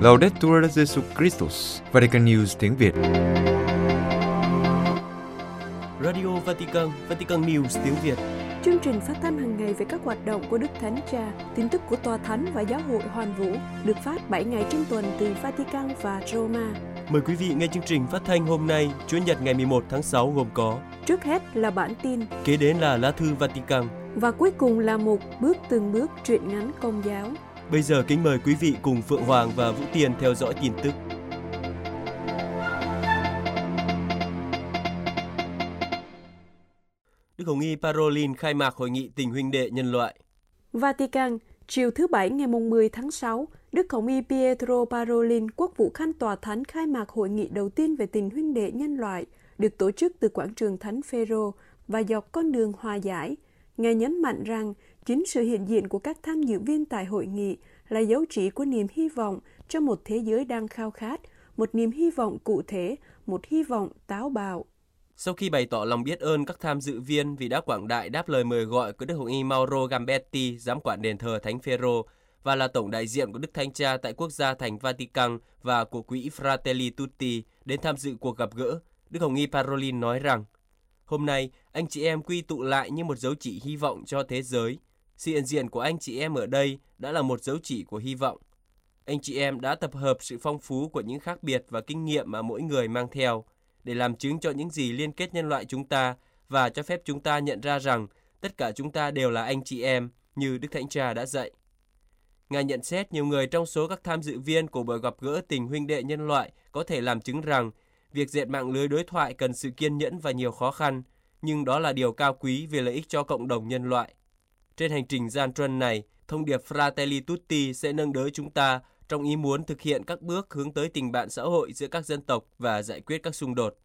Laudetur Jesus Christus, Vatican News tiếng Việt. Radio Vatican, Vatican News tiếng Việt. Chương trình phát thanh hàng ngày về các hoạt động của Đức Thánh Cha, tin tức của Tòa Thánh và Giáo hội Hoàn Vũ được phát 7 ngày trên tuần từ Vatican và Roma. Mời quý vị nghe chương trình phát thanh hôm nay, Chủ nhật ngày 11 tháng 6 gồm có Trước hết là bản tin, Kế đến là lá thư Vatican. và cuối cùng là một bước từng bước truyện ngắn công giáo. Bây giờ kính mời quý vị cùng Phượng Hoàng và Vũ tiên theo dõi tin tức. Đức Hồng Y Parolin khai mạc hội nghị tình huynh đệ nhân loại. Vatican, chiều thứ Bảy ngày mùng 10 tháng 6, Đức Hồng Y Pietro Parolin, quốc vụ khanh tòa thánh khai mạc hội nghị đầu tiên về tình huynh đệ nhân loại, được tổ chức từ quảng trường Thánh Phêrô và dọc con đường hòa giải. Ngài nhấn mạnh rằng chính sự hiện diện của các tham dự viên tại hội nghị là dấu chỉ của niềm hy vọng cho một thế giới đang khao khát, một niềm hy vọng cụ thể, một hy vọng táo bạo. Sau khi bày tỏ lòng biết ơn các tham dự viên vì đã quảng đại đáp lời mời gọi của Đức Hồng Y Mauro Gambetti, giám quản đền thờ Thánh Phêrô và là tổng đại diện của Đức Thánh Cha tại quốc gia thành Vatican và của quỹ Fratelli Tutti đến tham dự cuộc gặp gỡ, Đức Hồng Y Parolin nói rằng Hôm nay, anh chị em quy tụ lại như một dấu chỉ hy vọng cho thế giới. Sự hiện diện của anh chị em ở đây đã là một dấu chỉ của hy vọng. Anh chị em đã tập hợp sự phong phú của những khác biệt và kinh nghiệm mà mỗi người mang theo để làm chứng cho những gì liên kết nhân loại chúng ta và cho phép chúng ta nhận ra rằng tất cả chúng ta đều là anh chị em như Đức Thánh Cha đã dạy. Ngài nhận xét nhiều người trong số các tham dự viên của buổi gặp gỡ tình huynh đệ nhân loại có thể làm chứng rằng việc dệt mạng lưới đối thoại cần sự kiên nhẫn và nhiều khó khăn, nhưng đó là điều cao quý vì lợi ích cho cộng đồng nhân loại. Trên hành trình gian truân này, thông điệp Fratelli Tutti sẽ nâng đỡ chúng ta trong ý muốn thực hiện các bước hướng tới tình bạn xã hội giữa các dân tộc và giải quyết các xung đột.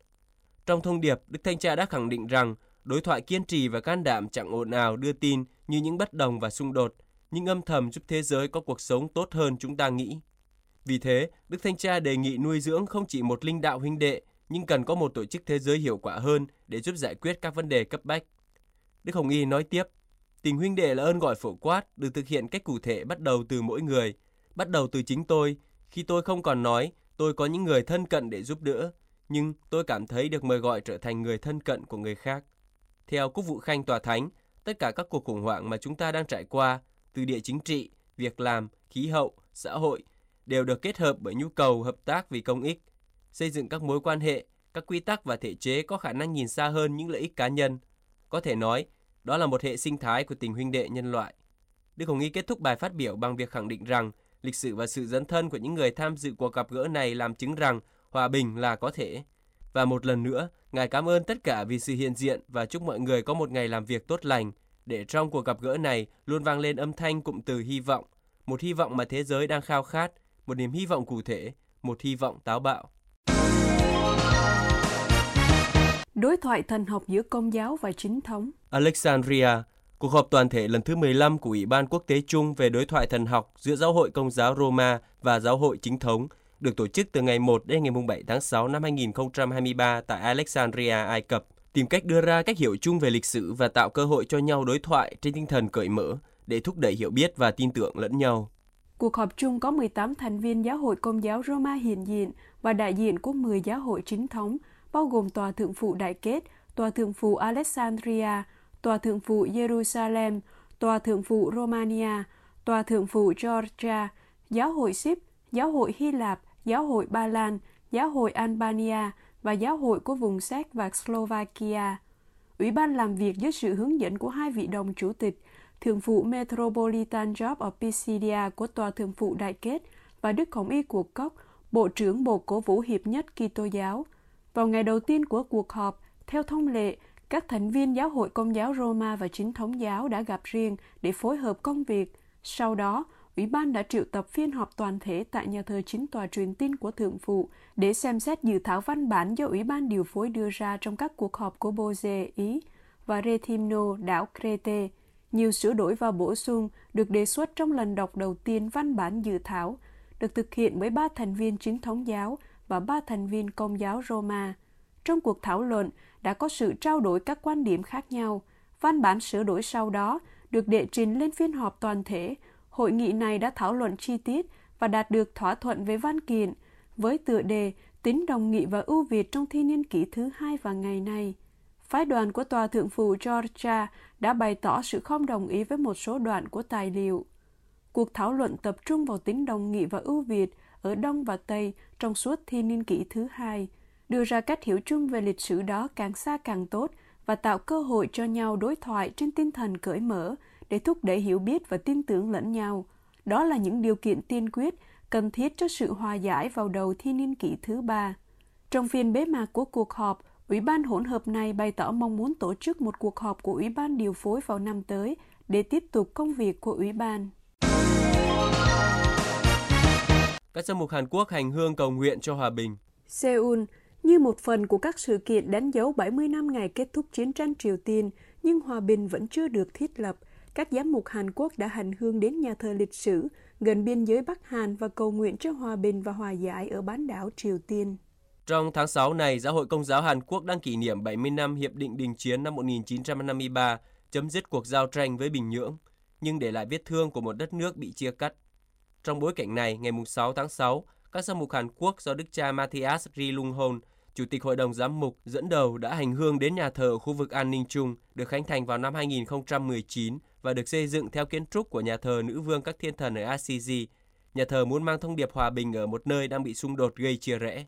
Trong thông điệp, Đức Thanh Cha đã khẳng định rằng đối thoại kiên trì và can đảm chẳng ồn ào đưa tin như những bất đồng và xung đột, nhưng âm thầm giúp thế giới có cuộc sống tốt hơn chúng ta nghĩ. Vì thế, Đức Thanh Cha đề nghị nuôi dưỡng không chỉ một linh đạo huynh đệ, nhưng cần có một tổ chức thế giới hiệu quả hơn để giúp giải quyết các vấn đề cấp bách. Đức Hồng Y nói tiếp, tình huynh đệ là ơn gọi phổ quát được thực hiện cách cụ thể bắt đầu từ mỗi người, bắt đầu từ chính tôi. Khi tôi không còn nói, tôi có những người thân cận để giúp đỡ, nhưng tôi cảm thấy được mời gọi trở thành người thân cận của người khác. Theo Quốc vụ Khanh Tòa Thánh, tất cả các cuộc khủng hoảng mà chúng ta đang trải qua, từ địa chính trị, việc làm, khí hậu, xã hội, đều được kết hợp bởi nhu cầu hợp tác vì công ích, xây dựng các mối quan hệ, các quy tắc và thể chế có khả năng nhìn xa hơn những lợi ích cá nhân. Có thể nói, đó là một hệ sinh thái của tình huynh đệ nhân loại. Đức Hồng Y kết thúc bài phát biểu bằng việc khẳng định rằng lịch sử và sự dấn thân của những người tham dự cuộc gặp gỡ này làm chứng rằng hòa bình là có thể. Và một lần nữa, Ngài cảm ơn tất cả vì sự hiện diện và chúc mọi người có một ngày làm việc tốt lành, để trong cuộc gặp gỡ này luôn vang lên âm thanh cụm từ hy vọng, một hy vọng mà thế giới đang khao khát, một niềm hy vọng cụ thể, một hy vọng táo bạo. Đối thoại thần học giữa công giáo và chính thống. Alexandria, cuộc họp toàn thể lần thứ 15 của Ủy ban Quốc tế chung về đối thoại thần học giữa Giáo hội Công giáo Roma và Giáo hội Chính thống được tổ chức từ ngày 1 đến ngày 7 tháng 6 năm 2023 tại Alexandria, Ai Cập, tìm cách đưa ra cách hiểu chung về lịch sử và tạo cơ hội cho nhau đối thoại trên tinh thần cởi mở để thúc đẩy hiểu biết và tin tưởng lẫn nhau. Cuộc họp chung có 18 thành viên giáo hội công giáo Roma hiện diện và đại diện của 10 giáo hội chính thống, bao gồm Tòa Thượng phụ Đại Kết, Tòa Thượng phụ Alexandria, Tòa Thượng phụ Jerusalem, Tòa Thượng phụ Romania, Tòa Thượng phụ Georgia, Giáo hội Ship, Giáo hội Hy Lạp, Giáo hội Ba Lan, Giáo hội Albania và Giáo hội của vùng Séc và Slovakia. Ủy ban làm việc dưới sự hướng dẫn của hai vị đồng chủ tịch, Thượng phụ Metropolitan Job of Pisidia của Tòa Thượng phụ Đại Kết và Đức Hồng Y Cuộc Cốc, Bộ trưởng Bộ Cổ vũ Hiệp nhất Kitô giáo. Vào ngày đầu tiên của cuộc họp, theo thông lệ, các thành viên giáo hội công giáo Roma và chính thống giáo đã gặp riêng để phối hợp công việc. Sau đó, Ủy ban đã triệu tập phiên họp toàn thể tại nhà thờ chính tòa truyền tin của Thượng phụ để xem xét dự thảo văn bản do Ủy ban điều phối đưa ra trong các cuộc họp của Boze, Ý và Retimno, đảo Crete. Nhiều sửa đổi và bổ sung được đề xuất trong lần đọc đầu tiên văn bản dự thảo, được thực hiện bởi ba thành viên chính thống giáo và ba thành viên công giáo Roma. Trong cuộc thảo luận đã có sự trao đổi các quan điểm khác nhau. Văn bản sửa đổi sau đó được đệ trình lên phiên họp toàn thể. Hội nghị này đã thảo luận chi tiết và đạt được thỏa thuận về văn kiện với tựa đề tính đồng nghị và ưu việt trong thi niên kỷ thứ hai và ngày này. Phái đoàn của Tòa Thượng phụ Georgia đã bày tỏ sự không đồng ý với một số đoạn của tài liệu. Cuộc thảo luận tập trung vào tính đồng nghị và ưu việt ở Đông và Tây trong suốt thi niên kỷ thứ hai, đưa ra cách hiểu chung về lịch sử đó càng xa càng tốt và tạo cơ hội cho nhau đối thoại trên tinh thần cởi mở để thúc đẩy hiểu biết và tin tưởng lẫn nhau. Đó là những điều kiện tiên quyết cần thiết cho sự hòa giải vào đầu thi niên kỷ thứ ba. Trong phiên bế mạc của cuộc họp, Ủy ban hỗn hợp này bày tỏ mong muốn tổ chức một cuộc họp của Ủy ban điều phối vào năm tới để tiếp tục công việc của Ủy ban. Các giám mục Hàn Quốc hành hương cầu nguyện cho hòa bình. Seoul, như một phần của các sự kiện đánh dấu 70 năm ngày kết thúc chiến tranh Triều Tiên, nhưng hòa bình vẫn chưa được thiết lập, các giám mục Hàn Quốc đã hành hương đến nhà thờ lịch sử gần biên giới Bắc Hàn và cầu nguyện cho hòa bình và hòa giải ở bán đảo Triều Tiên. Trong tháng 6 này, Giáo hội Công giáo Hàn Quốc đang kỷ niệm 70 năm Hiệp định Đình Chiến năm 1953, chấm dứt cuộc giao tranh với Bình Nhưỡng, nhưng để lại vết thương của một đất nước bị chia cắt. Trong bối cảnh này, ngày 6 tháng 6, các giám mục Hàn Quốc do Đức cha Matthias Ri Lung Hon, Chủ tịch Hội đồng Giám mục dẫn đầu đã hành hương đến nhà thờ ở khu vực an ninh Trung được khánh thành vào năm 2019 và được xây dựng theo kiến trúc của nhà thờ nữ vương các thiên thần ở Assisi. Nhà thờ muốn mang thông điệp hòa bình ở một nơi đang bị xung đột gây chia rẽ.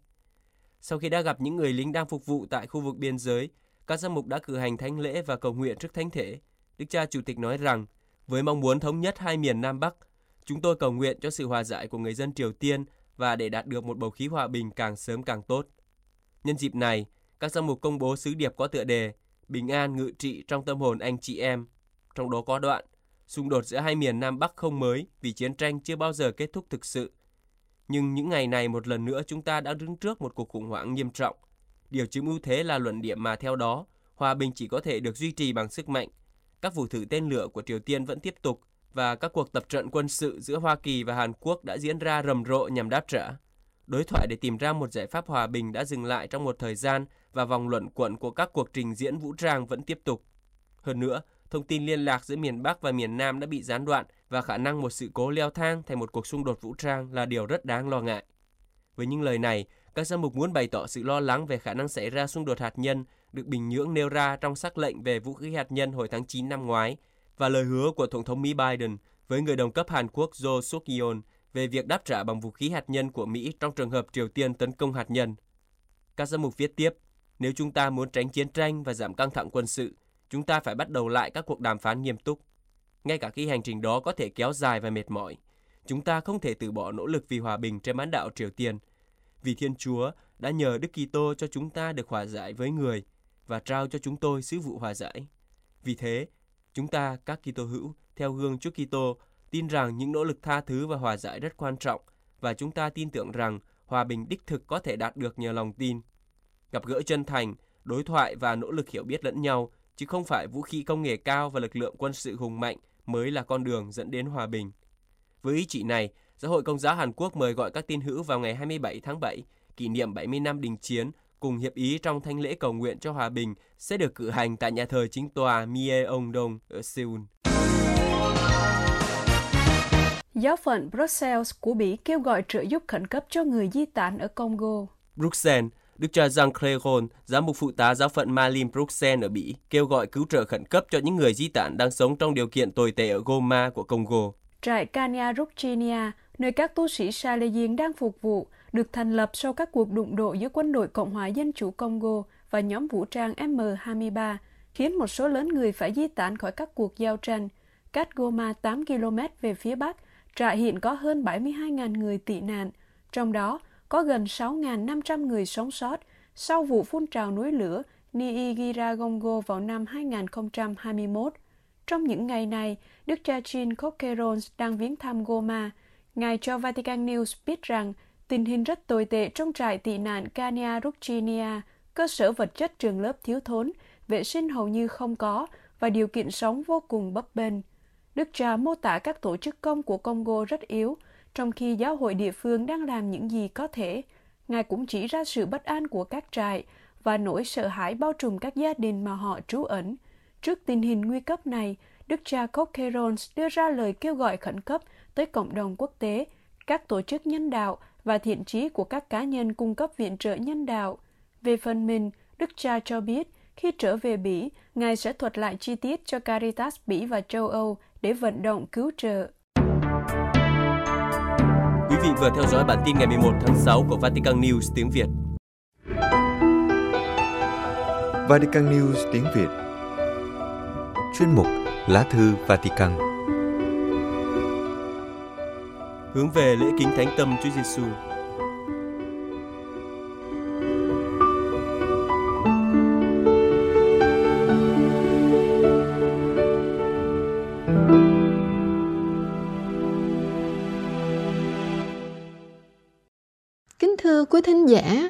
Sau khi đã gặp những người lính đang phục vụ tại khu vực biên giới, các giám mục đã cử hành thánh lễ và cầu nguyện trước thánh thể. Đức cha Chủ tịch nói rằng, với mong muốn thống nhất hai miền Nam Bắc, chúng tôi cầu nguyện cho sự hòa giải của người dân Triều Tiên và để đạt được một bầu khí hòa bình càng sớm càng tốt. Nhân dịp này, các giám mục công bố sứ điệp có tựa đề Bình an ngự trị trong tâm hồn anh chị em. Trong đó có đoạn, xung đột giữa hai miền Nam Bắc không mới vì chiến tranh chưa bao giờ kết thúc thực sự. Nhưng những ngày này một lần nữa chúng ta đã đứng trước một cuộc khủng hoảng nghiêm trọng. Điều chiếm ưu thế là luận điểm mà theo đó, hòa bình chỉ có thể được duy trì bằng sức mạnh. Các vụ thử tên lửa của Triều Tiên vẫn tiếp tục và các cuộc tập trận quân sự giữa Hoa Kỳ và Hàn Quốc đã diễn ra rầm rộ nhằm đáp trả. Đối thoại để tìm ra một giải pháp hòa bình đã dừng lại trong một thời gian và vòng luận quẩn của các cuộc trình diễn vũ trang vẫn tiếp tục. Hơn nữa, thông tin liên lạc giữa miền Bắc và miền Nam đã bị gián đoạn và khả năng một sự cố leo thang thành một cuộc xung đột vũ trang là điều rất đáng lo ngại. Với những lời này, các giám mục muốn bày tỏ sự lo lắng về khả năng xảy ra xung đột hạt nhân được Bình Nhưỡng nêu ra trong sắc lệnh về vũ khí hạt nhân hồi tháng 9 năm ngoái và lời hứa của Tổng thống Mỹ Biden với người đồng cấp Hàn Quốc Jo Suk Yeol về việc đáp trả bằng vũ khí hạt nhân của Mỹ trong trường hợp Triều Tiên tấn công hạt nhân. Các giám mục viết tiếp, nếu chúng ta muốn tránh chiến tranh và giảm căng thẳng quân sự, chúng ta phải bắt đầu lại các cuộc đàm phán nghiêm túc. Ngay cả khi hành trình đó có thể kéo dài và mệt mỏi, chúng ta không thể từ bỏ nỗ lực vì hòa bình trên bán đảo Triều Tiên. Vì Thiên Chúa đã nhờ Đức Kitô cho chúng ta được hòa giải với người và trao cho chúng tôi sứ vụ hòa giải. Vì thế, chúng ta các Kitô hữu theo gương Chúa Kitô tin rằng những nỗ lực tha thứ và hòa giải rất quan trọng và chúng ta tin tưởng rằng hòa bình đích thực có thể đạt được nhờ lòng tin. Gặp gỡ chân thành, đối thoại và nỗ lực hiểu biết lẫn nhau chứ không phải vũ khí công nghệ cao và lực lượng quân sự hùng mạnh mới là con đường dẫn đến hòa bình. Với ý chỉ này, Giáo hội Công giáo Hàn Quốc mời gọi các tin hữu vào ngày 27 tháng 7, kỷ niệm 70 năm đình chiến, cùng hiệp ý trong thanh lễ cầu nguyện cho hòa bình sẽ được cử hành tại nhà thờ chính tòa Myeongdong ở Seoul. Giáo phận Brussels của Bỉ kêu gọi trợ giúp khẩn cấp cho người di tản ở Congo. Bruxelles, Đức cha Jean Clégon, giám mục phụ tá giáo phận Malin Bruxelles ở Bỉ, kêu gọi cứu trợ khẩn cấp cho những người di tản đang sống trong điều kiện tồi tệ ở Goma của Congo. Trại Kanya Ruchinia, nơi các tu sĩ Salesian đang phục vụ, được thành lập sau các cuộc đụng độ giữa quân đội Cộng hòa Dân chủ Congo và nhóm vũ trang M23, khiến một số lớn người phải di tản khỏi các cuộc giao tranh. Cách Goma 8 km về phía bắc, trại hiện có hơn 72.000 người tị nạn, trong đó có gần 6.500 người sống sót sau vụ phun trào núi lửa Niigiragongo vào năm 2021. Trong những ngày này, Đức cha Jean Coquerons đang viếng thăm Goma. Ngài cho Vatican News biết rằng tình hình rất tồi tệ trong trại tị nạn Kania Ruchinia, cơ sở vật chất trường lớp thiếu thốn, vệ sinh hầu như không có và điều kiện sống vô cùng bấp bênh. Đức cha mô tả các tổ chức công của Congo rất yếu, trong khi giáo hội địa phương đang làm những gì có thể. Ngài cũng chỉ ra sự bất an của các trại và nỗi sợ hãi bao trùm các gia đình mà họ trú ẩn. Trước tình hình nguy cấp này, Đức cha Coquerons đưa ra lời kêu gọi khẩn cấp tới cộng đồng quốc tế các tổ chức nhân đạo và thiện trí của các cá nhân cung cấp viện trợ nhân đạo. Về phần mình, Đức cha cho biết khi trở về Bỉ, Ngài sẽ thuật lại chi tiết cho Caritas Bỉ và châu Âu để vận động cứu trợ. Quý vị vừa theo dõi bản tin ngày 11 tháng 6 của Vatican News tiếng Việt. Vatican News tiếng Việt Chuyên mục Lá thư Vatican Hướng về lễ kính thánh tâm Chúa Giêsu. Kính thính giả,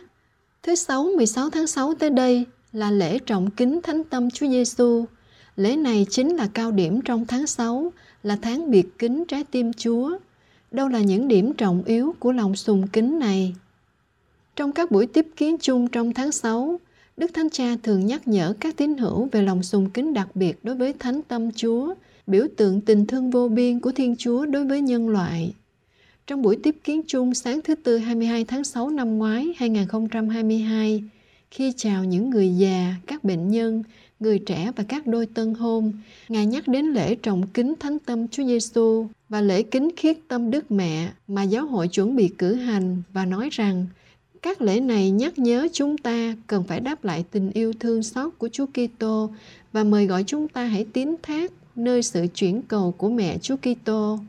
thứ Sáu 16 tháng 6 tới đây là lễ trọng kính Thánh Tâm Chúa Giêsu. Lễ này chính là cao điểm trong tháng 6, là tháng biệt kính trái tim Chúa. Đâu là những điểm trọng yếu của lòng sùng kính này? Trong các buổi tiếp kiến chung trong tháng 6, Đức Thánh Cha thường nhắc nhở các tín hữu về lòng sùng kính đặc biệt đối với Thánh Tâm Chúa, biểu tượng tình thương vô biên của Thiên Chúa đối với nhân loại. Trong buổi tiếp kiến chung sáng thứ Tư 22 tháng 6 năm ngoái 2022, khi chào những người già, các bệnh nhân, người trẻ và các đôi tân hôn, Ngài nhắc đến lễ trọng kính Thánh Tâm Chúa Giêsu và lễ kính khiết tâm Đức Mẹ mà giáo hội chuẩn bị cử hành và nói rằng các lễ này nhắc nhớ chúng ta cần phải đáp lại tình yêu thương xót của Chúa Kitô và mời gọi chúng ta hãy tín thác nơi sự chuyển cầu của mẹ Chúa Kitô.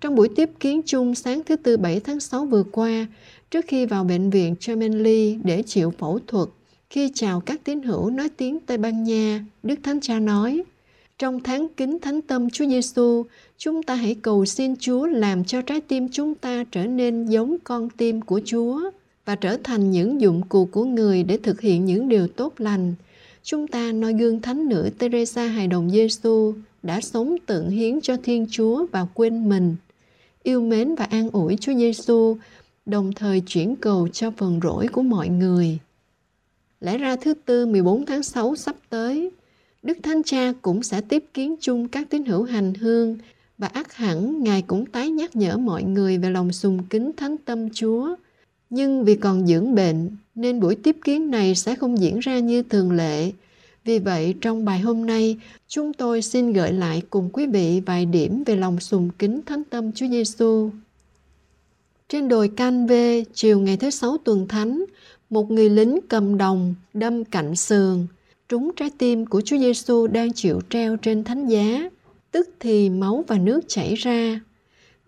Trong buổi tiếp kiến chung sáng thứ Tư 7 tháng 6 vừa qua, trước khi vào bệnh viện Gemelli để chịu phẫu thuật, khi chào các tín hữu nói tiếng Tây Ban Nha, Đức Thánh Cha nói, trong tháng kính thánh tâm Chúa Giêsu, chúng ta hãy cầu xin Chúa làm cho trái tim chúng ta trở nên giống con tim của Chúa và trở thành những dụng cụ của người để thực hiện những điều tốt lành. Chúng ta noi gương thánh nữ Teresa hài đồng Giêsu đã sống tượng hiến cho Thiên Chúa và quên mình yêu mến và an ủi Chúa Giêsu, đồng thời chuyển cầu cho phần rỗi của mọi người. Lẽ ra thứ Tư 14 tháng 6 sắp tới, Đức Thánh Cha cũng sẽ tiếp kiến chung các tín hữu hành hương và ắt hẳn Ngài cũng tái nhắc nhở mọi người về lòng sùng kính thánh tâm Chúa. Nhưng vì còn dưỡng bệnh nên buổi tiếp kiến này sẽ không diễn ra như thường lệ. Vì vậy, trong bài hôm nay, chúng tôi xin gợi lại cùng quý vị vài điểm về lòng sùng kính thánh tâm Chúa Giêsu. Trên đồi Can Vê, chiều ngày thứ sáu tuần thánh, một người lính cầm đồng đâm cạnh sườn, trúng trái tim của Chúa Giêsu đang chịu treo trên thánh giá, tức thì máu và nước chảy ra.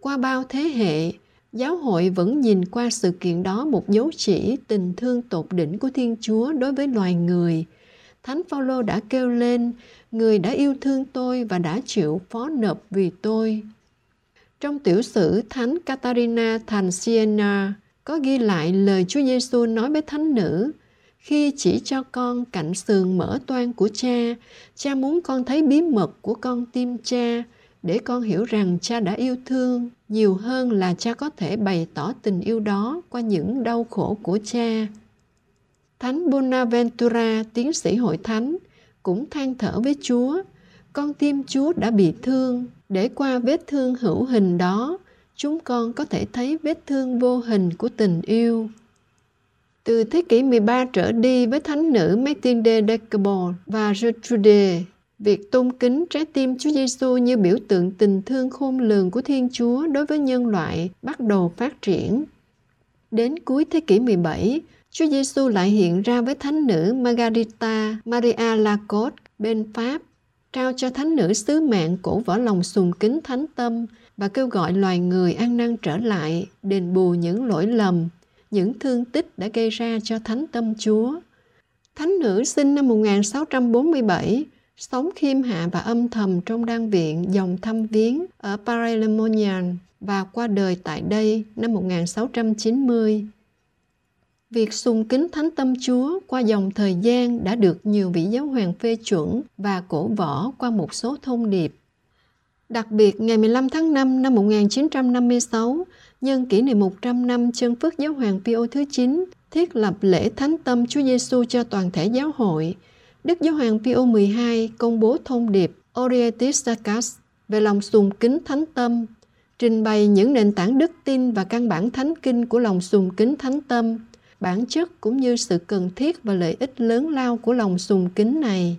Qua bao thế hệ, giáo hội vẫn nhìn qua sự kiện đó một dấu chỉ tình thương tột đỉnh của Thiên Chúa đối với loài người. Thánh Phaolô đã kêu lên, người đã yêu thương tôi và đã chịu phó nộp vì tôi. Trong tiểu sử Thánh Catarina thành Siena có ghi lại lời Chúa Giêsu nói với thánh nữ, khi chỉ cho con cạnh sườn mở toan của cha, cha muốn con thấy bí mật của con tim cha, để con hiểu rằng cha đã yêu thương nhiều hơn là cha có thể bày tỏ tình yêu đó qua những đau khổ của cha. Thánh Bonaventura, tiến sĩ hội thánh, cũng than thở với Chúa, con tim Chúa đã bị thương, để qua vết thương hữu hình đó, chúng con có thể thấy vết thương vô hình của tình yêu. Từ thế kỷ 13 trở đi với thánh nữ Matilde Decable và Gertrude, việc tôn kính trái tim Chúa Giêsu như biểu tượng tình thương khôn lường của Thiên Chúa đối với nhân loại bắt đầu phát triển. Đến cuối thế kỷ 17, Chúa Giêsu lại hiện ra với thánh nữ Margarita Maria Lacoste bên Pháp, trao cho thánh nữ sứ mạng cổ võ lòng sùng kính thánh tâm và kêu gọi loài người ăn năn trở lại, đền bù những lỗi lầm, những thương tích đã gây ra cho thánh tâm Chúa. Thánh nữ sinh năm 1647, sống khiêm hạ và âm thầm trong đan viện dòng thăm viếng ở Paray-le-Monial và qua đời tại đây năm 1690. Việc sùng kính thánh tâm Chúa qua dòng thời gian đã được nhiều vị giáo hoàng phê chuẩn và cổ võ qua một số thông điệp. Đặc biệt, ngày 15 tháng 5 năm 1956, nhân kỷ niệm 100 năm chân phước giáo hoàng Pio thứ 9 thiết lập lễ thánh tâm Chúa Giêsu cho toàn thể giáo hội. Đức Giáo hoàng Pio 12 công bố thông điệp Orietis Sacas về lòng sùng kính thánh tâm. trình bày những nền tảng đức tin và căn bản thánh kinh của lòng sùng kính thánh tâm, bản chất cũng như sự cần thiết và lợi ích lớn lao của lòng sùng kính này.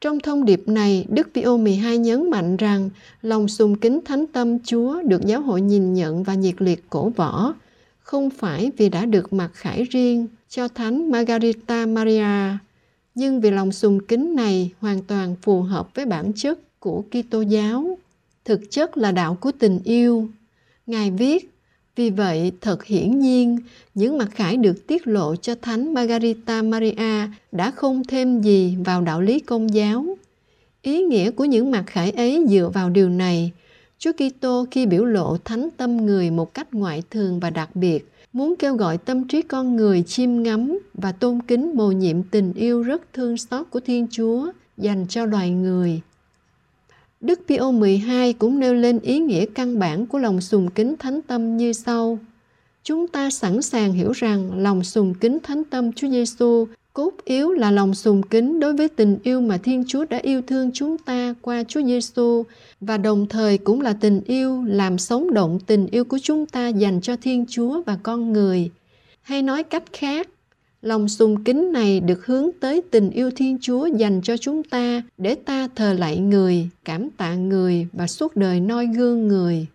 Trong thông điệp này, Đức Pio 12 nhấn mạnh rằng lòng sùng kính thánh tâm Chúa được giáo hội nhìn nhận và nhiệt liệt cổ võ, không phải vì đã được mặc khải riêng cho Thánh Margarita Maria, nhưng vì lòng sùng kính này hoàn toàn phù hợp với bản chất của Kitô giáo, thực chất là đạo của tình yêu. Ngài viết, vì vậy, thật hiển nhiên, những mặt khải được tiết lộ cho Thánh Margarita Maria đã không thêm gì vào đạo lý công giáo. Ý nghĩa của những mặt khải ấy dựa vào điều này. Chúa Kitô khi biểu lộ thánh tâm người một cách ngoại thường và đặc biệt, muốn kêu gọi tâm trí con người chiêm ngắm và tôn kính mầu nhiệm tình yêu rất thương xót của Thiên Chúa dành cho loài người. Đức Pio 12 cũng nêu lên ý nghĩa căn bản của lòng sùng kính thánh tâm như sau. Chúng ta sẵn sàng hiểu rằng lòng sùng kính thánh tâm Chúa Giêsu cốt yếu là lòng sùng kính đối với tình yêu mà Thiên Chúa đã yêu thương chúng ta qua Chúa Giêsu và đồng thời cũng là tình yêu làm sống động tình yêu của chúng ta dành cho Thiên Chúa và con người. Hay nói cách khác, lòng sùng kính này được hướng tới tình yêu Thiên Chúa dành cho chúng ta để ta thờ lạy người, cảm tạ người và suốt đời noi gương người.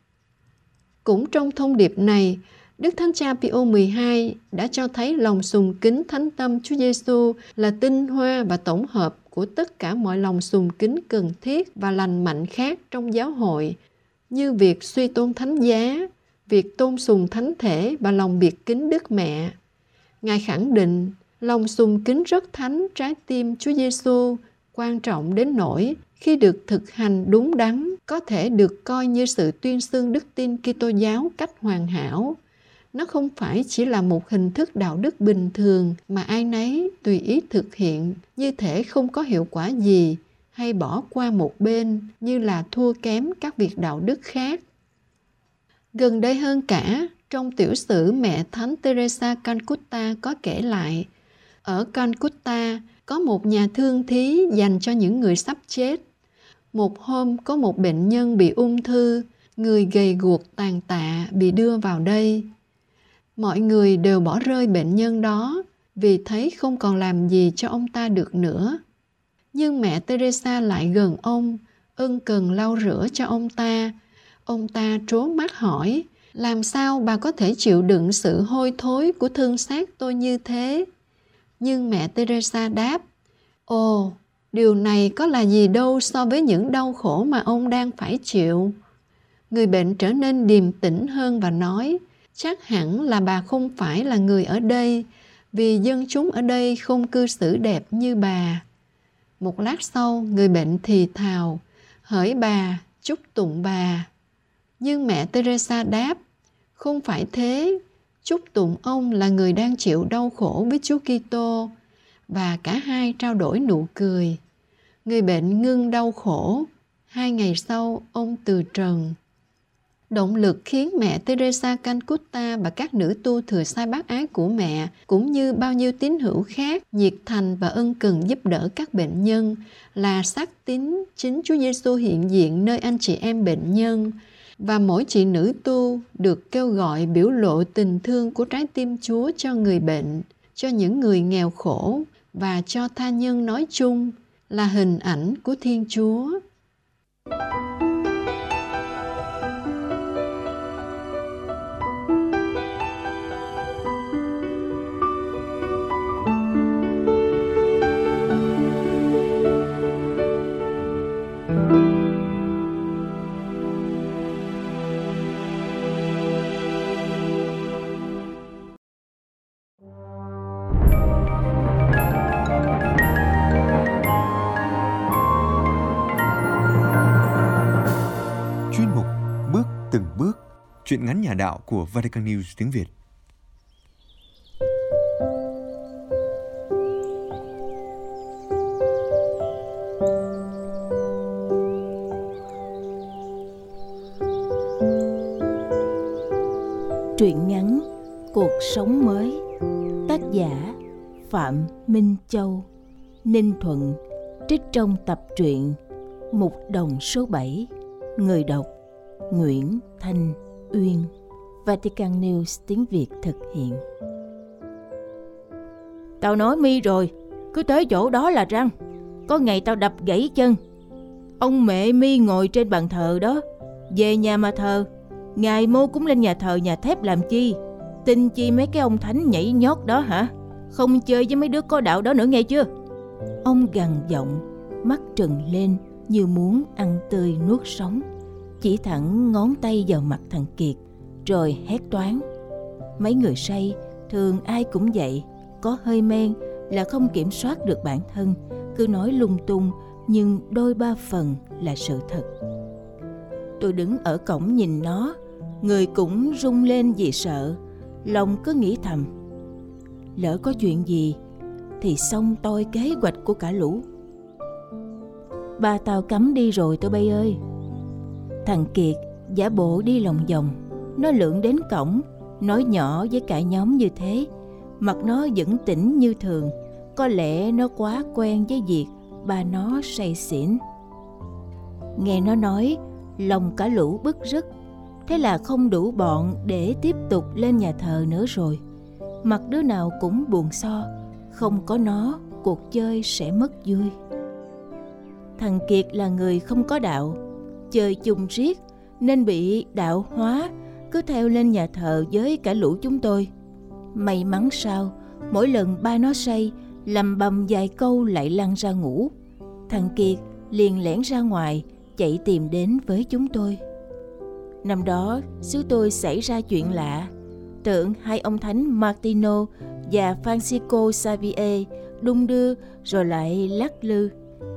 Cũng trong thông điệp này, Đức Thánh Cha Pio 12 đã cho thấy lòng sùng kính thánh tâm Chúa Giêsu là tinh hoa và tổng hợp của tất cả mọi lòng sùng kính cần thiết và lành mạnh khác trong giáo hội, như việc suy tôn thánh giá, việc tôn sùng thánh thể và lòng biệt kính Đức Mẹ. Ngài khẳng định, lòng sùng kính rất thánh, trái tim Chúa Giêsu quan trọng đến nỗi khi được thực hành đúng đắn, có thể được coi như sự tuyên xưng đức tin Kitô giáo cách hoàn hảo. Nó không phải chỉ là một hình thức đạo đức bình thường mà ai nấy tùy ý thực hiện, như thể không có hiệu quả gì, hay bỏ qua một bên như là thua kém các việc đạo đức khác. Gần đây hơn cả trong tiểu sử mẹ thánh teresa calcutta có kể lại. Ở calcutta, có một nhà thương thí dành cho những người sắp chết. Một hôm, có một bệnh nhân bị ung thư, người gầy guộc tàn tạ bị đưa vào đây. Mọi người đều bỏ rơi bệnh nhân đó vì thấy không còn làm gì cho ông ta được nữa. Nhưng mẹ teresa lại gần ông, ân cần lau rửa cho ông ta. Ông ta trố mắt hỏi làm sao bà có thể chịu đựng sự hôi thối của thân xác tôi như thế? Nhưng mẹ teresa đáp, ồ, điều này có là gì đâu so với những đau khổ mà ông đang phải chịu. Người bệnh trở nên điềm tĩnh hơn và nói, chắc hẳn là bà không phải là người ở đây, vì dân chúng ở đây không cư xử đẹp như bà. Một lát sau, người bệnh thì thào, hỡi bà, chúc tụng bà. Nhưng mẹ teresa đáp không phải thế. Chúc tụng ông là người đang chịu đau khổ với chúa kitô và cả hai trao đổi nụ cười. Người bệnh ngưng đau khổ. Hai ngày sau, ông từ trần. Động lực khiến mẹ Teresa Calcutta và các nữ tu thừa sai bác ái của mẹ, cũng như bao nhiêu tín hữu khác, nhiệt thành và ân cần giúp đỡ các bệnh nhân là xác tín chính Chúa Giêsu hiện diện nơi anh chị em bệnh nhân và mỗi chị nữ tu được kêu gọi biểu lộ tình thương của trái tim Chúa cho người bệnh, cho những người nghèo khổ và cho tha nhân nói chung là hình ảnh của Thiên Chúa. Chuyện ngắn nhà đạo của Vatican News tiếng Việt. Truyện ngắn Cuộc sống mới. Tác giả Phạm Minh Châu. Ninh Thuận Trích trong tập truyện Mục đồng số 7 Người đọc Nguyễn Thanh. Uyên Vatican News tiếng Việt thực hiện Tao nói mi rồi, cứ tới chỗ đó là răng. Có ngày tao đập gãy chân. Ông mẹ mi ngồi trên bàn thờ đó, về nhà mà thờ. Ngài mô cũng lên nhà thờ nhà thép làm chi? Tin chi mấy cái ông thánh nhảy nhót đó hả? Không chơi với mấy đứa có đạo đó nữa nghe chưa? Ông gằn giọng, mắt trừng lên như muốn ăn tươi nuốt sống. Chỉ thẳng ngón tay vào mặt thằng Kiệt, rồi hét toán. Mấy người say, thường ai cũng vậy, có hơi men là không kiểm soát được bản thân, cứ nói lung tung nhưng đôi ba phần là sự thật. Tôi đứng ở cổng nhìn nó, người cũng rung lên vì sợ, lòng cứ nghĩ thầm. Lỡ có chuyện gì thì xong tôi kế hoạch của cả lũ. Ba tao cấm đi rồi tôi bay ơi. Thằng Kiệt giả bộ đi lòng vòng, nó lượn đến cổng, nói nhỏ với cả nhóm như thế. Mặt nó vẫn tỉnh như thường. Có lẽ nó quá quen với việc ba nó say xỉn. Nghe nó nói lòng cả lũ bức rứt. Thế là không đủ bọn để tiếp tục lên nhà thờ nữa rồi. Mặt đứa nào cũng buồn so. Không có nó cuộc chơi sẽ mất vui. Thằng kiệt là người không có đạo chơi chung riết nên bị đạo hóa cứ theo lên nhà thờ với cả lũ chúng tôi May mắn sao, mỗi lần ba nó say, lầm bầm vài câu lại lăn ra ngủ. Thằng Kiệt liền lẻn ra ngoài, chạy tìm đến với chúng tôi. Năm đó, xứ tôi xảy ra chuyện lạ. Tượng hai ông thánh Martino và Francisco Xavier đung đưa rồi lại lắc lư.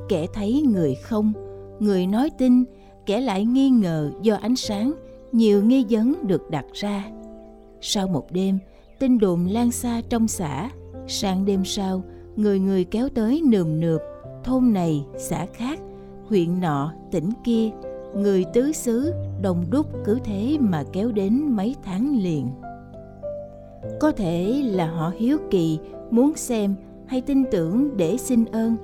Kẻ thấy người không, người nói tin, kể lại nghi ngờ do ánh sáng, nhiều nghi vấn được đặt ra. Sau một đêm, tin đồn lan xa trong xã sang đêm sau người người kéo tới nườm nượp thôn này xã khác huyện nọ tỉnh kia người tứ xứ đồng đúc cứ thế mà kéo đến mấy tháng liền có thể là họ hiếu kỳ muốn xem hay tin tưởng để xin ơn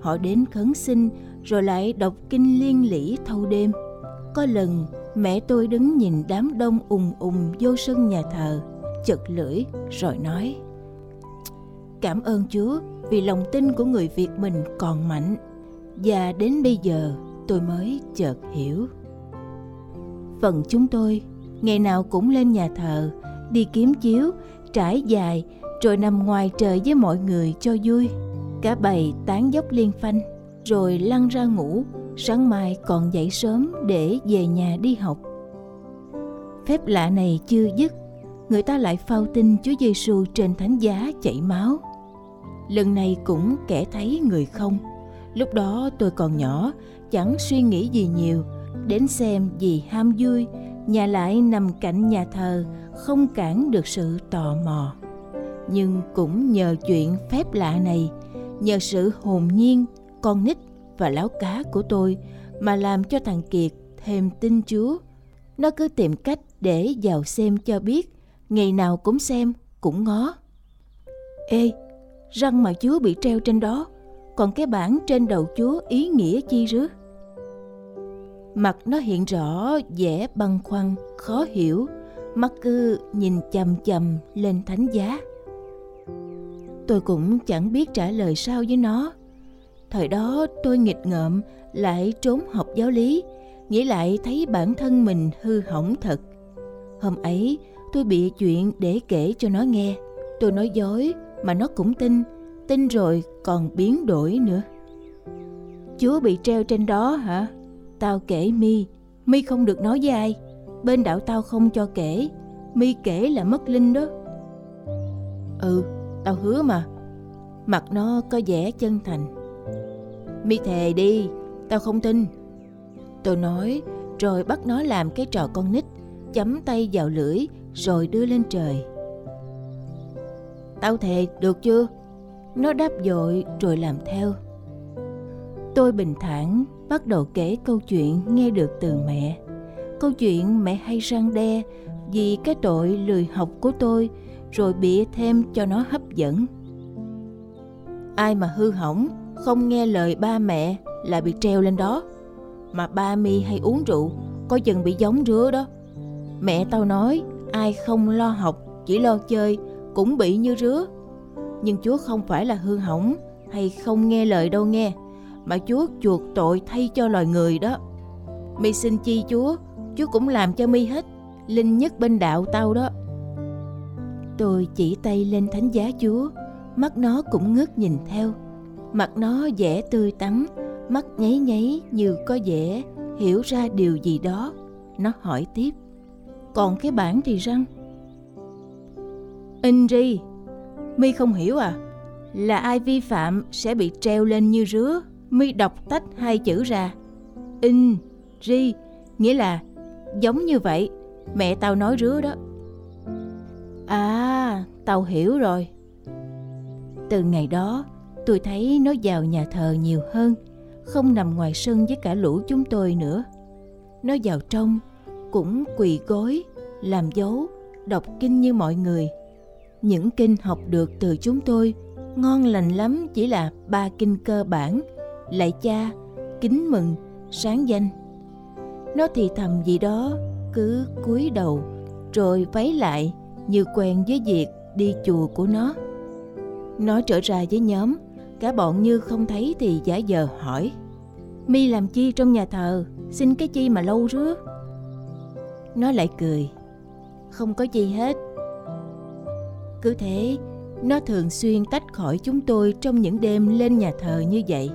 họ đến khấn xin rồi lại đọc kinh liên lỉ thâu đêm. Có lần, mẹ tôi đứng nhìn đám đông ùng ùng vô sân nhà thờ, chật lưỡi, rồi nói, cảm ơn chúa vì lòng tin của người việt mình còn mạnh, và đến bây giờ tôi mới chợt hiểu. Phần chúng tôi, ngày nào cũng lên nhà thờ, đi kiếm chiếu, trải dài, rồi nằm ngoài trời với mọi người cho vui. Cả bầy tán dốc liên phanh rồi lăn ra ngủ sáng mai còn dậy sớm để về nhà đi học phép lạ này chưa dứt người ta lại phao tin Chúa Giêsu trên thánh giá chảy máu. Lần này cũng kẻ thấy người không. Lúc đó tôi còn nhỏ, chẳng suy nghĩ gì nhiều, đến xem vì ham vui, nhà lại nằm cạnh nhà thờ, không cản được sự tò mò. Nhưng cũng nhờ chuyện phép lạ này, nhờ sự hồn nhiên, con nít và láo cá của tôi mà làm cho thằng Kiệt thêm tin Chúa. Nó cứ tìm cách để vào xem cho biết ngày nào cũng xem, cũng ngó. Ê, răng mà Chúa bị treo trên đó, còn cái bảng trên đầu Chúa ý nghĩa chi rứa? Mặt nó hiện rõ vẻ băn khoăn, khó hiểu, mắt cứ nhìn chầm chầm lên thánh giá. Tôi cũng chẳng biết trả lời sao với nó. Thời đó tôi nghịch ngợm, lại trốn học giáo lý, nghĩ lại thấy bản thân mình hư hỏng thật. Hôm ấy tôi bị chuyện để kể cho nó nghe. Tôi nói dối mà nó cũng tin tin rồi còn biến đổi nữa. Chúa bị treo trên đó hả? Tao kể mi. Mi không được nói với ai. Bên đạo tao không cho kể. Mi kể là mất linh đó. Ừ tao hứa mà. Mặt nó có vẻ chân thành mi thề đi tao không tin tôi nói rồi bắt nó làm cái trò con nít chấm tay vào lưỡi rồi đưa lên trời. Tao thề được chưa? Nó đáp dội rồi làm theo. Tôi bình thản bắt đầu kể câu chuyện nghe được từ mẹ. Câu chuyện mẹ hay răng đe vì cái tội lười học của tôi rồi bịa thêm cho nó hấp dẫn. Ai mà hư hỏng, không nghe lời ba mẹ là bị treo lên đó. Mà ba mi hay uống rượu, có chừng bị giống rứa đó. Mẹ tao nói ai không lo học chỉ lo chơi cũng bị như rứa. Nhưng Chúa không phải là hư hỏng hay không nghe lời đâu nghe, mà Chúa chuộc tội thay cho loài người đó. Mi xin chi Chúa, Chúa cũng làm cho mi hết, linh nhất bên đạo tao đó. Tôi chỉ tay lên thánh giá Chúa, mắt nó cũng ngước nhìn theo. Mặt nó vẻ tươi tắn, mắt nháy nháy như có vẻ hiểu ra điều gì đó. Nó hỏi tiếp, còn cái bản thì răng? Inri mi không hiểu à? Là ai vi phạm sẽ bị treo lên như rứa. Mi đọc tách hai chữ ra. In, ri, nghĩa là giống như vậy. Mẹ tao nói rứa đó. À, tao hiểu rồi. Từ ngày đó, tôi thấy nó vào nhà thờ nhiều hơn, không nằm ngoài sân với cả lũ chúng tôi nữa. Nó vào trong, cũng quỳ gối, làm dấu, đọc kinh như mọi người. Những kinh học được từ chúng tôi ngon lành lắm chỉ là ba kinh cơ bản, lạy cha, kính mừng, sáng danh. Nó thì thầm gì đó, cứ cúi đầu, rồi váy lại như quen với việc đi chùa của nó. Nó trở ra với nhóm, cả bọn như không thấy thì giả giờ hỏi. Mi làm chi trong nhà thờ, xin cái chi mà lâu rứa? Nó lại cười. Không có gì hết. Cứ thế, nó thường xuyên tách khỏi chúng tôi trong những đêm lên nhà thờ như vậy.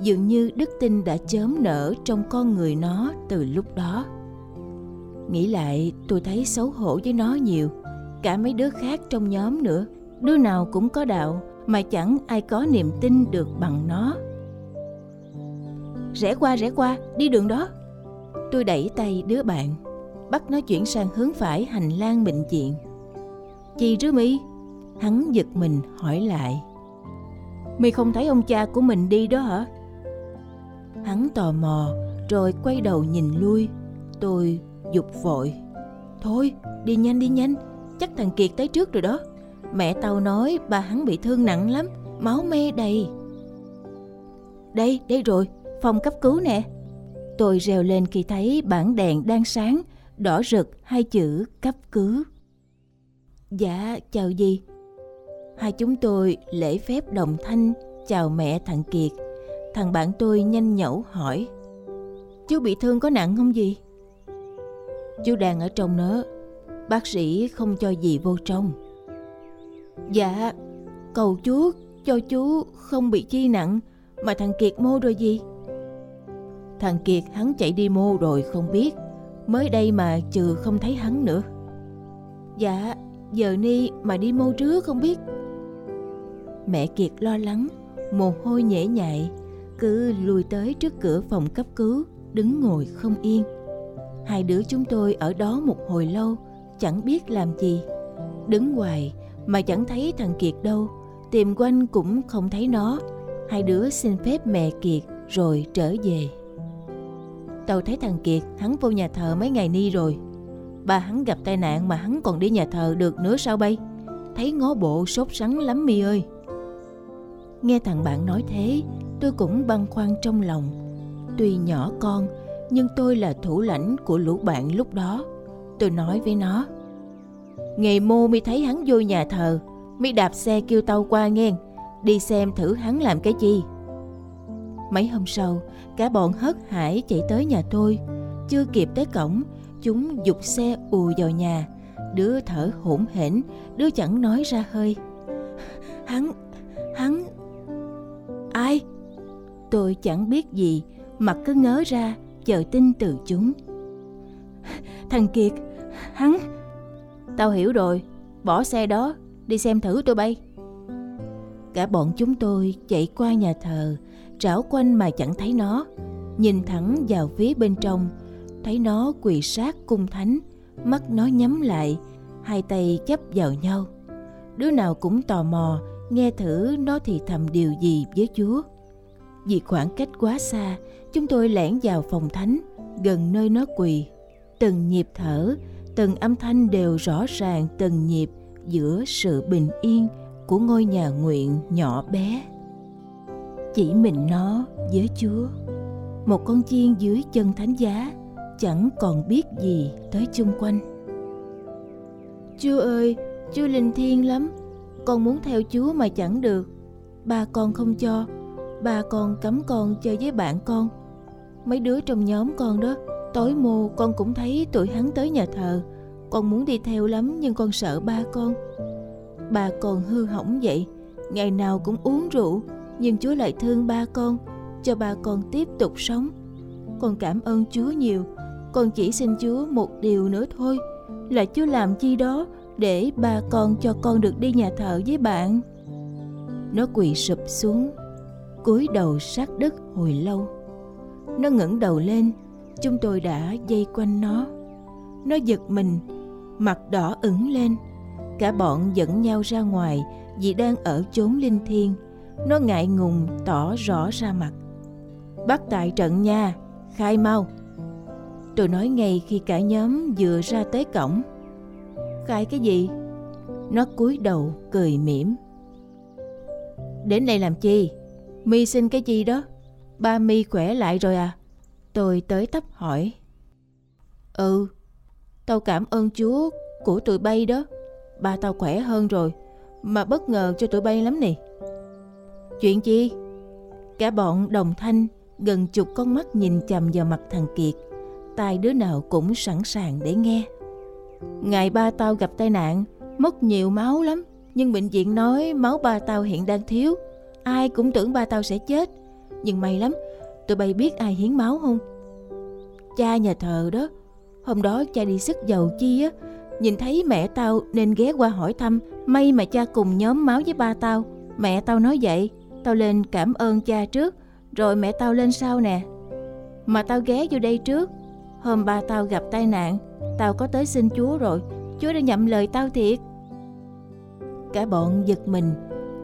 Dường như đức tin đã chớm nở trong con người nó từ lúc đó. Nghĩ lại tôi thấy xấu hổ với nó nhiều, cả mấy đứa khác trong nhóm nữa. Đứa nào cũng có đạo mà chẳng ai có niềm tin được bằng nó. Rẽ qua rẽ qua, đi đường đó. Tôi đẩy tay đứa bạn, bắt nó chuyển sang hướng phải hành lang bệnh viện. Chị rứa mi, hắn giật mình hỏi lại. Mi không thấy ông cha của mình đi đó hả? Hắn tò mò rồi quay đầu nhìn lui. Tôi dục vội. Thôi, đi nhanh đi nhanh, chắc thằng Kiệt tới trước rồi đó. Mẹ tao nói bà hắn bị thương nặng lắm, máu me đầy. Đây, đây rồi, phòng cấp cứu nè. Tôi reo lên khi thấy bảng đèn đang sáng, đỏ rực hai chữ cấp cứu. Dạ, chào gì? Hai chúng tôi lễ phép đồng thanh chào mẹ thằng Kiệt. Thằng bạn tôi nhanh nhẩu hỏi. Chú bị thương có nặng không gì? Chú đang ở trong nó. Bác sĩ không cho gì vô trong. Dạ, cầu chú cho chú không bị chi nặng mà thằng Kiệt mô rồi gì? Thằng Kiệt hắn chạy đi mô rồi không biết. Mới đây mà trừ không thấy hắn nữa. Dạ, giờ ni mà đi mô trước không biết. Mẹ Kiệt lo lắng, mồ hôi nhễ nhại, cứ lùi tới trước cửa phòng cấp cứu, đứng ngồi không yên. Hai đứa chúng tôi ở đó một hồi lâu, chẳng biết làm gì. Đứng hoài mà chẳng thấy thằng Kiệt đâu, tìm quanh cũng không thấy nó. Hai đứa xin phép mẹ Kiệt rồi trở về. Tao thấy thằng Kiệt hắn vô nhà thờ mấy ngày ni rồi. Bà hắn gặp tai nạn mà hắn còn đi nhà thờ được nữa sao bay? Thấy ngó bộ sốt sắng lắm mi ơi. Nghe thằng bạn nói thế, tôi cũng băn khoăn trong lòng. Tuy nhỏ con, nhưng tôi là thủ lãnh của lũ bạn lúc đó. Tôi nói với nó. Ngày mô mi thấy hắn vô nhà thờ, mi đạp xe kêu tao qua nghe, đi xem thử hắn làm cái gì. Mấy hôm sau, cả bọn hớt hải chạy tới nhà tôi. Chưa kịp tới cổng, chúng dục xe ùa vào nhà. Đứa thở hổn hển, đứa chẳng nói ra hơi. Hắn, hắn... Ai? Tôi chẳng biết gì, mặt cứ ngớ ra, chờ tin từ chúng. Thằng Kiệt, hắn... Tao hiểu rồi, bỏ xe đó, đi xem thử tôi bay. Cả bọn chúng tôi chạy qua nhà thờ, rảo quanh mà chẳng thấy nó. Nhìn thẳng vào phía bên trong, thấy nó quỳ sát cung thánh, mắt nó nhắm lại, hai tay chấp vào nhau. Đứa nào cũng tò mò, nghe thử nó thì thầm điều gì với Chúa. Vì khoảng cách quá xa, chúng tôi lẻn vào phòng thánh, gần nơi nó quỳ. Từng nhịp thở, từng âm thanh đều rõ ràng từng nhịp giữa sự bình yên của ngôi nhà nguyện nhỏ bé. Chỉ mình nó với Chúa. Một con chiên dưới chân thánh giá, chẳng còn biết gì tới chung quanh chúa ơi chúa linh thiêng lắm con muốn theo chúa mà chẳng được ba con không cho ba con cấm con chơi với bạn con mấy đứa trong nhóm con đó tối mù, con cũng thấy tụi hắn tới nhà thờ. Con muốn đi theo lắm, nhưng con sợ ba con. Ba con hư hỏng vậy. Ngày nào cũng uống rượu, nhưng chúa lại thương ba con, cho ba con tiếp tục sống. Con cảm ơn chúa nhiều. Con chỉ xin chúa một điều nữa thôi, là chúa làm chi đó để ba con cho con được đi nhà thờ với bạn. Nó quỳ sụp xuống, cúi đầu sát đất hồi lâu. Nó ngẩng đầu lên chúng tôi đã dây quanh nó. Nó giật mình, mặt đỏ ửng lên. Cả bọn dẫn nhau ra ngoài vì đang ở chốn linh thiêng. Nó ngại ngùng tỏ rõ ra mặt. Bắt tại trận nha, khai mau. Tôi nói ngay khi cả nhóm vừa ra tới cổng. Khai cái gì? Nó cúi đầu cười mỉm. Đến đây làm chi? Mi xin cái gì đó? Ba mi khỏe lại rồi à? Tôi tới tấp hỏi. Ừ tao cảm ơn chúa của tụi bay đó. Ba tao khỏe hơn rồi, mà bất ngờ cho tụi bay lắm nè. Chuyện chi cả bọn đồng thanh gần chục con mắt nhìn chằm vào mặt thằng kiệt. Tai đứa nào cũng sẵn sàng để nghe. Ngày ba tao gặp tai nạn, mất nhiều máu lắm, nhưng bệnh viện nói máu ba tao hiện đang thiếu. Ai cũng tưởng ba tao sẽ chết, nhưng may lắm tụi bay biết ai hiến máu không? Cha nhà thờ đó, hôm đó cha đi sức dầu chi á, nhìn thấy mẹ tao nên ghé qua hỏi thăm, may mà cha cùng nhóm máu với ba tao. Mẹ tao nói vậy, tao lên cảm ơn cha trước, rồi mẹ tao lên sau nè. Mà tao ghé vô đây trước, hôm ba tao gặp tai nạn, tao có tới xin chúa rồi, chúa đã nhậm lời tao thiệt. Cả bọn giật mình,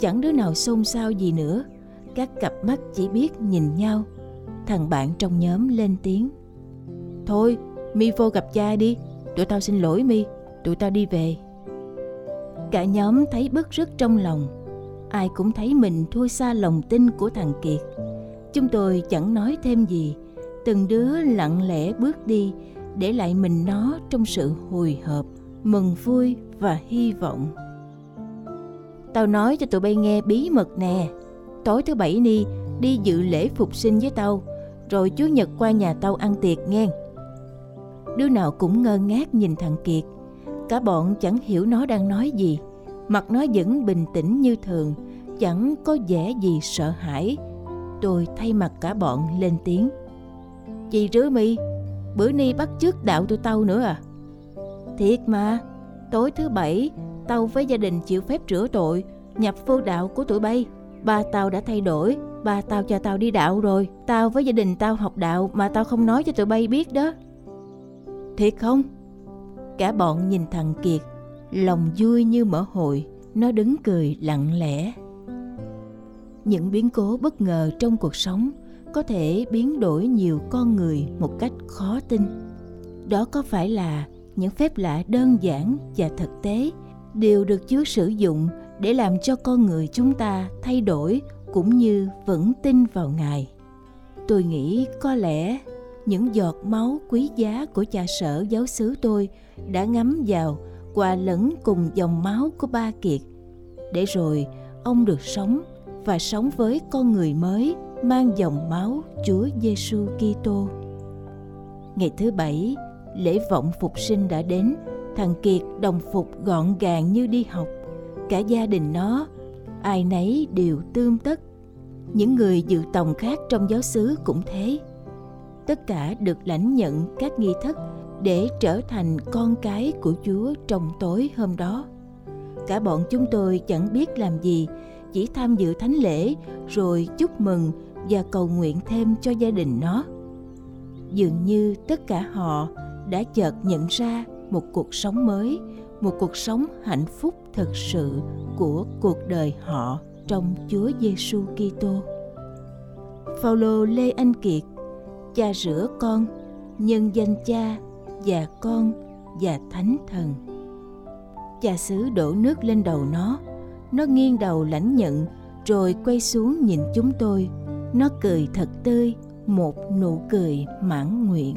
chẳng đứa nào xôn xao gì nữa, các cặp mắt chỉ biết nhìn nhau thằng bạn trong nhóm lên tiếng. Thôi, mi vô gặp cha đi, tụi tao xin lỗi mi, tụi tao đi về. Cả nhóm thấy bức rứt trong lòng. Ai cũng thấy mình thua xa lòng tin của thằng kiệt. Chúng tôi chẳng nói thêm gì. Từng đứa lặng lẽ bước đi, để lại mình nó trong sự hồi hộp, mừng vui và hy vọng. Tao nói cho tụi bay nghe bí mật nè. Tối thứ bảy ni, đi dự lễ phục sinh với tao rồi chủ nhật qua nhà tao ăn tiệc nghe. Đứa nào cũng ngơ ngác nhìn thằng kiệt. Cả bọn chẳng hiểu nó đang nói gì. Mặt nó vẫn bình tĩnh như thường, chẳng có vẻ gì sợ hãi. Tôi thay mặt cả bọn lên tiếng. Chị rứa mi, bữa ni bắt chước đạo tụi tao nữa à? Thiệt mà, tối thứ bảy, tao với gia đình chịu phép rửa tội, nhập vô đạo của tụi bay, ba tao đã thay đổi ba tao cho tao đi đạo rồi. Tao với gia đình tao học đạo mà tao không nói cho tụi bay biết đó. Thiệt không? Cả bọn nhìn thằng kiệt, lòng vui như mở hội. Nó đứng cười lặng lẽ. Những biến cố bất ngờ trong cuộc sống có thể biến đổi nhiều con người một cách khó tin. Đó có phải là những phép lạ đơn giản và thực tế đều được chúa sử dụng để làm cho con người chúng ta thay đổi cũng như vẫn tin vào ngài tôi nghĩ có lẽ những giọt máu quý giá của cha sở giáo xứ tôi đã ngắm vào qua lẫn cùng dòng máu của ba kiệt để rồi ông được sống và sống với con người mới mang dòng máu Chúa Giêsu Kitô. Ngày thứ bảy, lễ vọng phục sinh đã đến, thằng Kiệt đồng phục gọn gàng như đi học. Cả gia đình nó, ai nấy đều tươm tất. Những người dự tòng khác trong giáo xứ cũng thế. Tất cả được lãnh nhận các nghi thức để trở thành con cái của Chúa trong tối hôm đó. Cả bọn chúng tôi chẳng biết làm gì, chỉ tham dự thánh lễ rồi chúc mừng và cầu nguyện thêm cho gia đình nó. Dường như tất cả họ đã chợt nhận ra một cuộc sống mới, một cuộc sống hạnh phúc thực sự của cuộc đời họ trong Chúa Giêsu Kitô. Phaolô Lê Anh Kiệt, cha rửa con, nhân danh cha và con và thánh thần. Cha xứ đổ nước lên đầu nó, nó nghiêng đầu lãnh nhận rồi quay xuống nhìn chúng tôi nó cười thật tươi một nụ cười mãn nguyện